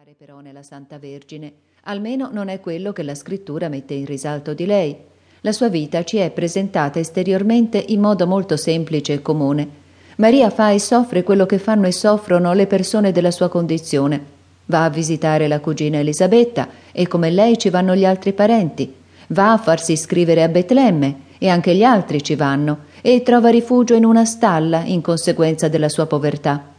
appare però nella Santa Vergine, almeno non è quello che la scrittura mette in risalto di lei. La sua vita ci è presentata esteriormente in modo molto semplice e comune. Maria fa e soffre quello che fanno e soffrono le persone della sua condizione. Va a visitare la cugina Elisabetta e come lei ci vanno gli altri parenti. Va a farsi iscrivere a Betlemme e anche gli altri ci vanno e trova rifugio in una stalla in conseguenza della sua povertà.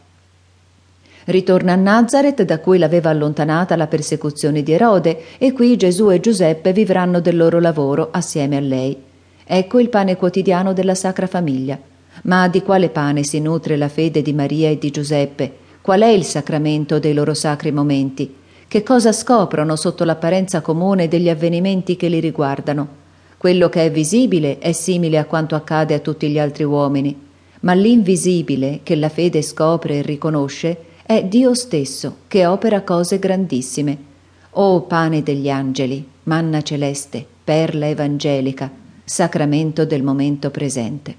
Ritorna a Nazareth, da cui l'aveva allontanata la persecuzione di Erode, e qui Gesù e Giuseppe vivranno del loro lavoro assieme a lei. Ecco il pane quotidiano della Sacra Famiglia. Ma di quale pane si nutre la fede di Maria e di Giuseppe? Qual è il sacramento dei loro sacri momenti? Che cosa scoprono sotto l'apparenza comune degli avvenimenti che li riguardano? Quello che è visibile è simile a quanto accade a tutti gli altri uomini, ma l'invisibile che la fede scopre e riconosce è Dio stesso che opera cose grandissime. O pane degli angeli, manna celeste, perla evangelica, sacramento del momento presente.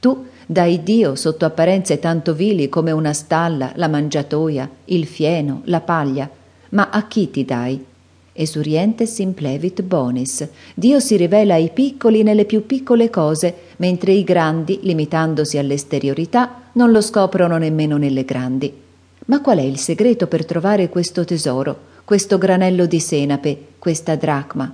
Tu dai Dio sotto apparenze tanto vili come una stalla, la mangiatoia, il fieno, la paglia, ma a chi ti dai? Esurientes implevit bonis. Dio si rivela ai piccoli nelle più piccole cose, mentre i grandi, limitandosi all'esteriorità, non lo scoprono nemmeno nelle grandi. Ma qual è il segreto per trovare questo tesoro, questo granello di senape, questa dracma?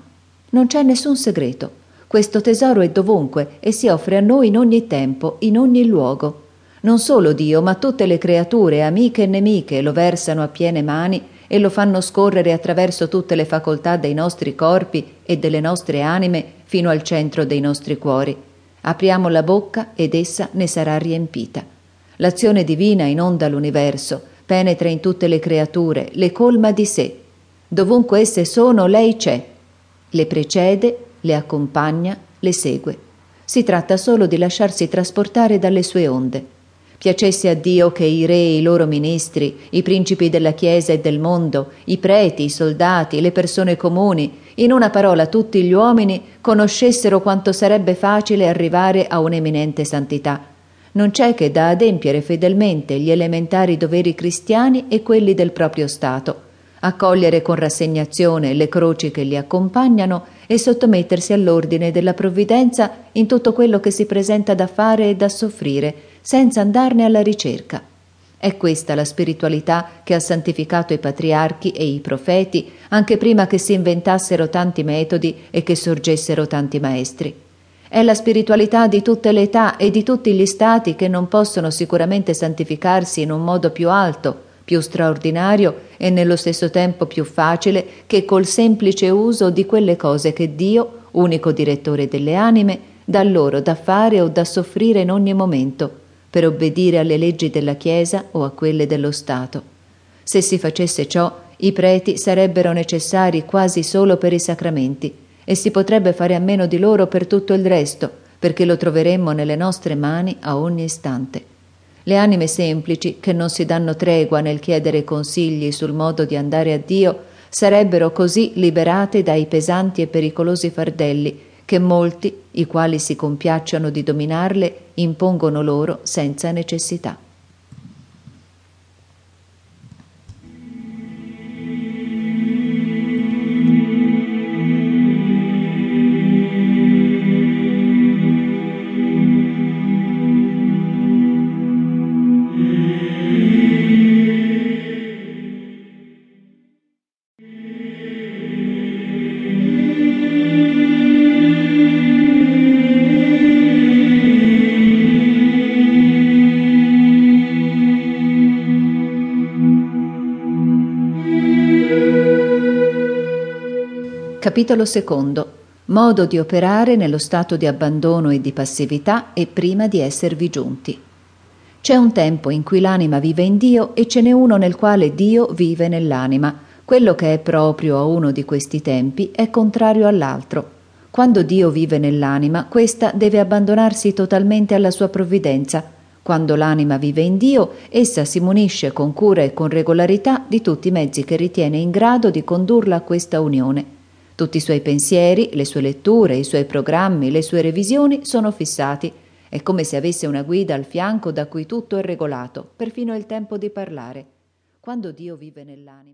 Non c'è nessun segreto. Questo tesoro è dovunque e si offre a noi in ogni tempo, in ogni luogo. Non solo Dio, ma tutte le creature, amiche e nemiche, lo versano a piene mani e lo fanno scorrere attraverso tutte le facoltà dei nostri corpi e delle nostre anime fino al centro dei nostri cuori. Apriamo la bocca ed essa ne sarà riempita. L'azione divina inonda l'universo, penetra in tutte le creature, le colma di sé. Dovunque esse sono, lei c'è. Le precede, le accompagna, le segue. Si tratta solo di lasciarsi trasportare dalle sue onde. Piacesse a Dio che i re e i loro ministri, i principi della Chiesa e del mondo, i preti, i soldati, le persone comuni, in una parola tutti gli uomini, conoscessero quanto sarebbe facile arrivare a un'eminente santità non c'è che da adempiere fedelmente gli elementari doveri cristiani e quelli del proprio Stato, accogliere con rassegnazione le croci che li accompagnano e sottomettersi all'ordine della provvidenza in tutto quello che si presenta da fare e da soffrire, senza andarne alla ricerca. È questa la spiritualità che ha santificato i patriarchi e i profeti anche prima che si inventassero tanti metodi e che sorgessero tanti maestri. È la spiritualità di tutte le età e di tutti gli stati che non possono sicuramente santificarsi in un modo più alto, più straordinario e nello stesso tempo più facile che col semplice uso di quelle cose che Dio, unico direttore delle anime, dà loro da fare o da soffrire in ogni momento, per obbedire alle leggi della Chiesa o a quelle dello Stato. Se si facesse ciò, i preti sarebbero necessari quasi solo per i sacramenti, e si potrebbe fare a meno di loro per tutto il resto, perché lo troveremmo nelle nostre mani a ogni istante. Le anime semplici, che non si danno tregua nel chiedere consigli sul modo di andare a Dio, sarebbero così liberate dai pesanti e pericolosi fardelli che molti, i quali si compiacciono di dominarle, impongono loro senza necessità. Capitolo secondo. Modo di operare nello stato di abbandono e di passività e prima di esservi giunti. C'è un tempo in cui l'anima vive in Dio e ce n'è uno nel quale Dio vive nell'anima. Quello che è proprio a uno di questi tempi è contrario all'altro. Quando Dio vive nell'anima, questa deve abbandonarsi totalmente alla sua provvidenza. Quando l'anima vive in Dio, essa si munisce con cura e con regolarità di tutti i mezzi che ritiene in grado di condurla a questa unione. Tutti i suoi pensieri, le sue letture, i suoi programmi, le sue revisioni sono fissati. È come se avesse una guida al fianco da cui tutto è regolato, perfino il tempo di parlare. Quando Dio vive nell'anima.